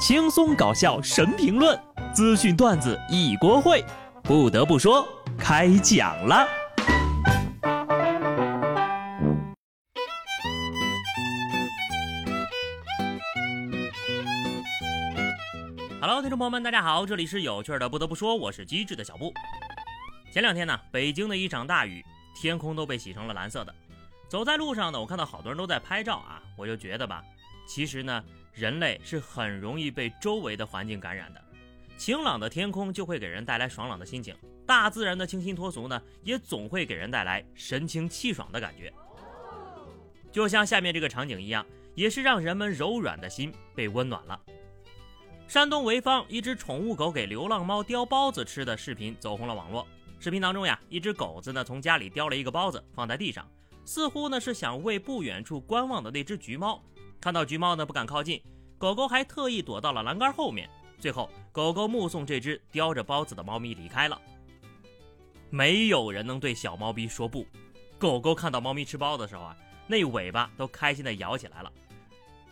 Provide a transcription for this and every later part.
轻松搞笑神评论，资讯段子一锅烩。不得不说，开讲了。Hello，听众朋友们，大家好，这里是有趣的。不得不说，我是机智的小布。前两天呢，北京的一场大雨，天空都被洗成了蓝色的。走在路上呢，我看到好多人都在拍照啊，我就觉得吧，其实呢。人类是很容易被周围的环境感染的，晴朗的天空就会给人带来爽朗的心情，大自然的清新脱俗呢，也总会给人带来神清气爽的感觉。就像下面这个场景一样，也是让人们柔软的心被温暖了。山东潍坊一只宠物狗给流浪猫叼包子吃的视频走红了网络。视频当中呀，一只狗子呢从家里叼了一个包子放在地上，似乎呢是想喂不远处观望的那只橘猫。看到橘猫呢，不敢靠近，狗狗还特意躲到了栏杆后面。最后，狗狗目送这只叼着包子的猫咪离开了。没有人能对小猫咪说不。狗狗看到猫咪吃包子的时候啊，那尾巴都开心的摇起来了，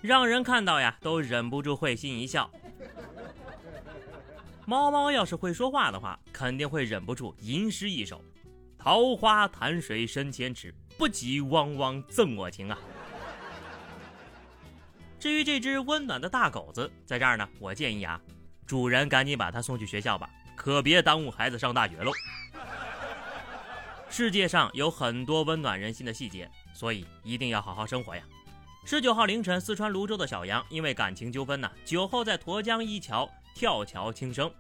让人看到呀都忍不住会心一笑。猫猫要是会说话的话，肯定会忍不住吟诗一首：“桃花潭水深千尺，不及汪汪赠我情啊。”至于这只温暖的大狗子，在这儿呢，我建议啊，主人赶紧把它送去学校吧，可别耽误孩子上大学喽。世界上有很多温暖人心的细节，所以一定要好好生活呀。十九号凌晨，四川泸州的小杨因为感情纠纷呢，酒后在沱江一桥跳桥轻生，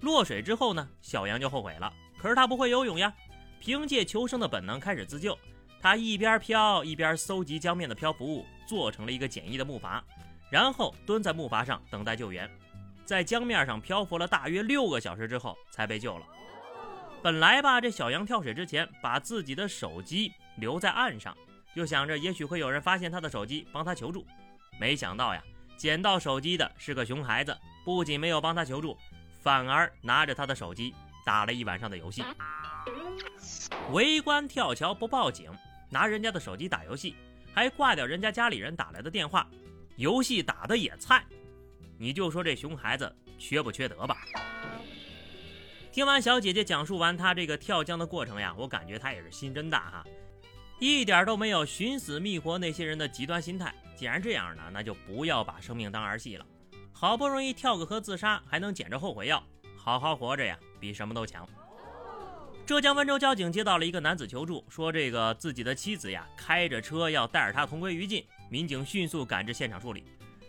落水之后呢，小杨就后悔了，可是他不会游泳呀，凭借求生的本能开始自救。他一边漂一边搜集江面的漂浮物，做成了一个简易的木筏，然后蹲在木筏上等待救援。在江面上漂浮了大约六个小时之后，才被救了。本来吧，这小杨跳水之前把自己的手机留在岸上，就想着也许会有人发现他的手机帮他求助。没想到呀，捡到手机的是个熊孩子，不仅没有帮他求助，反而拿着他的手机打了一晚上的游戏。围观跳桥不报警。拿人家的手机打游戏，还挂掉人家家里人打来的电话，游戏打的也菜，你就说这熊孩子缺不缺德吧？听完小姐姐讲述完她这个跳江的过程呀，我感觉她也是心真大哈，一点都没有寻死觅活那些人的极端心态。既然这样呢，那就不要把生命当儿戏了。好不容易跳个河自杀，还能捡着后悔药，好好活着呀，比什么都强。浙江温州交警接到了一个男子求助，说这个自己的妻子呀开着车要带着他同归于尽。民警迅速赶至现场处理。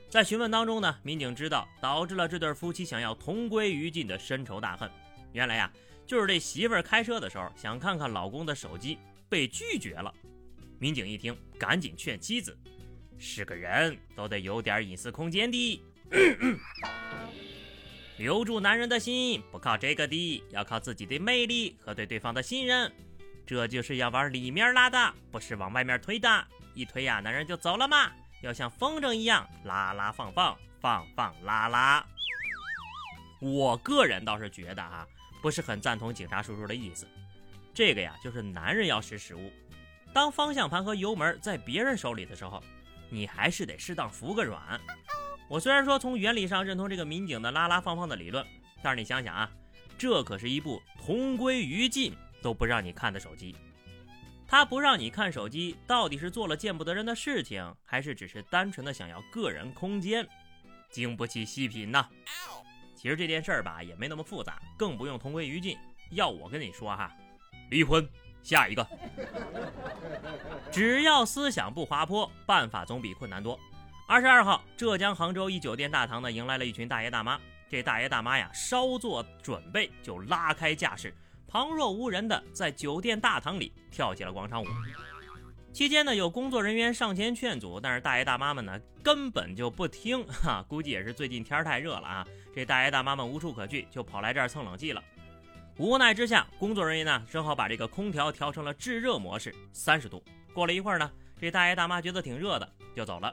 在询问当中呢，民警知道导致了这对夫妻想要同归于尽的深仇大恨。原来呀，就是这媳妇儿开车的时候想看看老公的手机，被拒绝了。民警一听，赶紧劝妻子：“是个人都得有点隐私空间的。”留住男人的心不靠这个的，要靠自己的魅力和对对方的信任。这就是要往里面拉的，不是往外面推的。一推呀，男人就走了嘛。要像风筝一样拉拉放放，放放拉拉。我个人倒是觉得啊，不是很赞同警察叔叔的意思。这个呀，就是男人要识时务。当方向盘和油门在别人手里的时候，你还是得适当服个软。我虽然说从原理上认同这个民警的拉拉放放的理论，但是你想想啊，这可是一部同归于尽都不让你看的手机。他不让你看手机，到底是做了见不得人的事情，还是只是单纯的想要个人空间？经不起细品呐。其实这件事儿吧，也没那么复杂，更不用同归于尽。要我跟你说哈，离婚，下一个。只要思想不滑坡，办法总比困难多。二十二号，浙江杭州一酒店大堂呢，迎来了一群大爷大妈。这大爷大妈呀，稍作准备就拉开架势，旁若无人的在酒店大堂里跳起了广场舞。期间呢，有工作人员上前劝阻，但是大爷大妈们呢，根本就不听。哈，估计也是最近天太热了啊，这大爷大妈们无处可去，就跑来这儿蹭冷气了。无奈之下，工作人员呢，只好把这个空调调成了制热模式，三十度。过了一会儿呢，这大爷大妈觉得挺热的，就走了。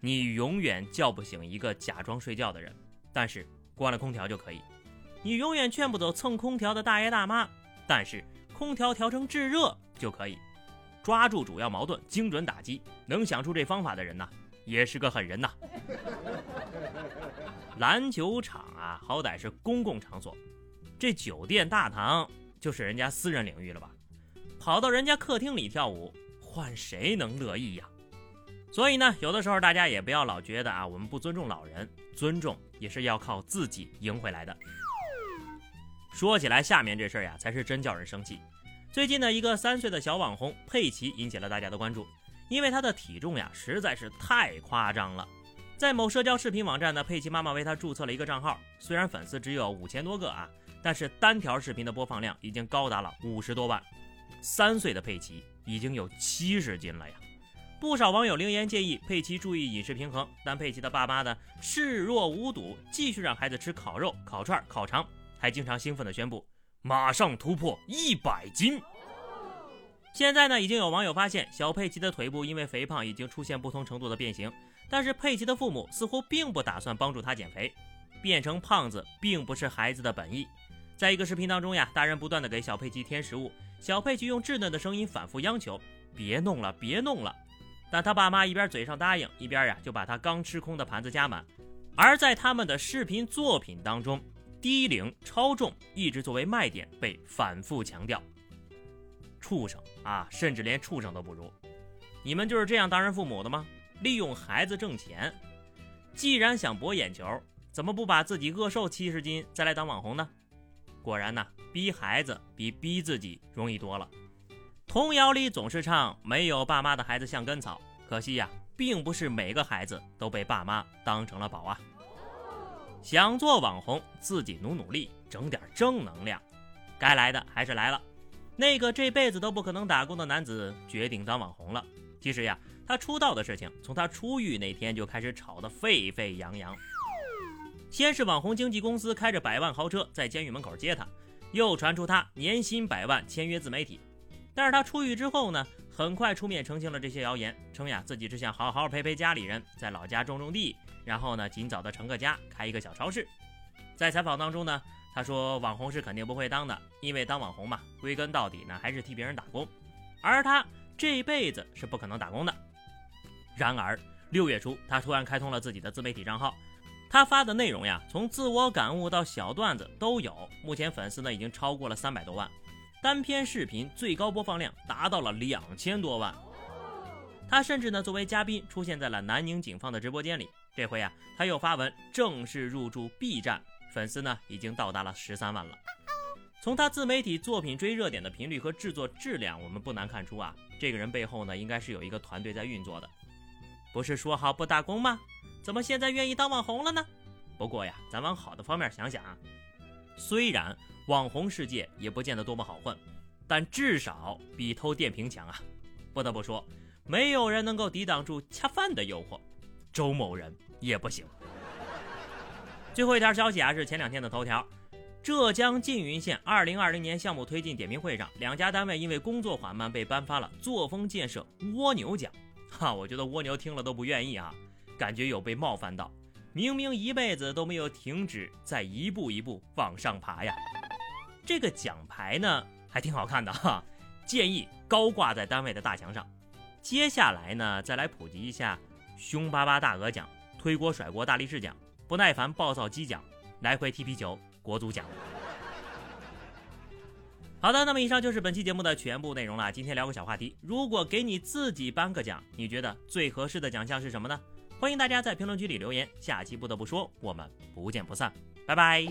你永远叫不醒一个假装睡觉的人，但是关了空调就可以。你永远劝不走蹭空调的大爷大妈，但是空调调成制热就可以。抓住主要矛盾，精准打击，能想出这方法的人呐，也是个狠人呐。篮球场啊，好歹是公共场所，这酒店大堂就是人家私人领域了吧？跑到人家客厅里跳舞，换谁能乐意呀？所以呢，有的时候大家也不要老觉得啊，我们不尊重老人，尊重也是要靠自己赢回来的。说起来，下面这事儿呀，才是真叫人生气。最近呢，一个三岁的小网红佩奇引起了大家的关注，因为她的体重呀实在是太夸张了。在某社交视频网站呢，佩奇妈妈为她注册了一个账号，虽然粉丝只有五千多个啊，但是单条视频的播放量已经高达了五十多万。三岁的佩奇已经有七十斤了呀！不少网友留言建议佩奇注意饮食平衡，但佩奇的爸妈呢视若无睹，继续让孩子吃烤肉、烤串、烤肠，还经常兴奋地宣布马上突破一百斤。现在呢，已经有网友发现小佩奇的腿部因为肥胖已经出现不同程度的变形，但是佩奇的父母似乎并不打算帮助他减肥，变成胖子并不是孩子的本意。在一个视频当中呀，大人不断的给小佩奇添食物，小佩奇用稚嫩的声音反复央求：“别弄了，别弄了。”但他爸妈一边嘴上答应，一边呀就把他刚吃空的盘子加满。而在他们的视频作品当中，低龄、超重一直作为卖点被反复强调。畜生啊，甚至连畜生都不如！你们就是这样当人父母的吗？利用孩子挣钱？既然想博眼球，怎么不把自己饿瘦七十斤再来当网红呢？果然呐，逼孩子比逼自己容易多了。童谣里总是唱“没有爸妈的孩子像根草”，可惜呀，并不是每个孩子都被爸妈当成了宝啊。想做网红，自己努努力，整点正能量。该来的还是来了。那个这辈子都不可能打工的男子决定当网红了。其实呀，他出道的事情从他出狱那天就开始吵得沸沸扬扬。先是网红经纪公司开着百万豪车在监狱门口接他，又传出他年薪百万签约自媒体。但是他出狱之后呢，很快出面澄清了这些谣言，称呀自己只想好好陪陪家里人，在老家种种地，然后呢尽早的成个家，开一个小超市。在采访当中呢，他说网红是肯定不会当的，因为当网红嘛，归根到底呢还是替别人打工，而他这辈子是不可能打工的。然而六月初，他突然开通了自己的自媒体账号。他发的内容呀，从自我感悟到小段子都有。目前粉丝呢已经超过了三百多万，单篇视频最高播放量达到了两千多万。他甚至呢作为嘉宾出现在了南宁警方的直播间里。这回啊，他又发文正式入驻 B 站，粉丝呢已经到达了十三万了。从他自媒体作品追热点的频率和制作质量，我们不难看出啊，这个人背后呢应该是有一个团队在运作的。不是说好不打工吗？怎么现在愿意当网红了呢？不过呀，咱往好的方面想想啊，虽然网红世界也不见得多么好混，但至少比偷电瓶强啊！不得不说，没有人能够抵挡住恰饭的诱惑，周某人也不行。最后一条消息啊，是前两天的头条：浙江缙云县2020年项目推进点评会上，两家单位因为工作缓慢被颁发了作风建设蜗牛奖。哈，我觉得蜗牛听了都不愿意啊。感觉有被冒犯到，明明一辈子都没有停止，在一步一步往上爬呀。这个奖牌呢还挺好看的哈，建议高挂在单位的大墙上。接下来呢，再来普及一下凶巴巴大鹅奖、推锅甩锅大力士奖、不耐烦暴躁鸡奖、来回踢皮球国足奖。好的，那么以上就是本期节目的全部内容了。今天聊个小话题，如果给你自己颁个奖，你觉得最合适的奖项是什么呢？欢迎大家在评论区里留言，下期不得不说，我们不见不散，拜拜。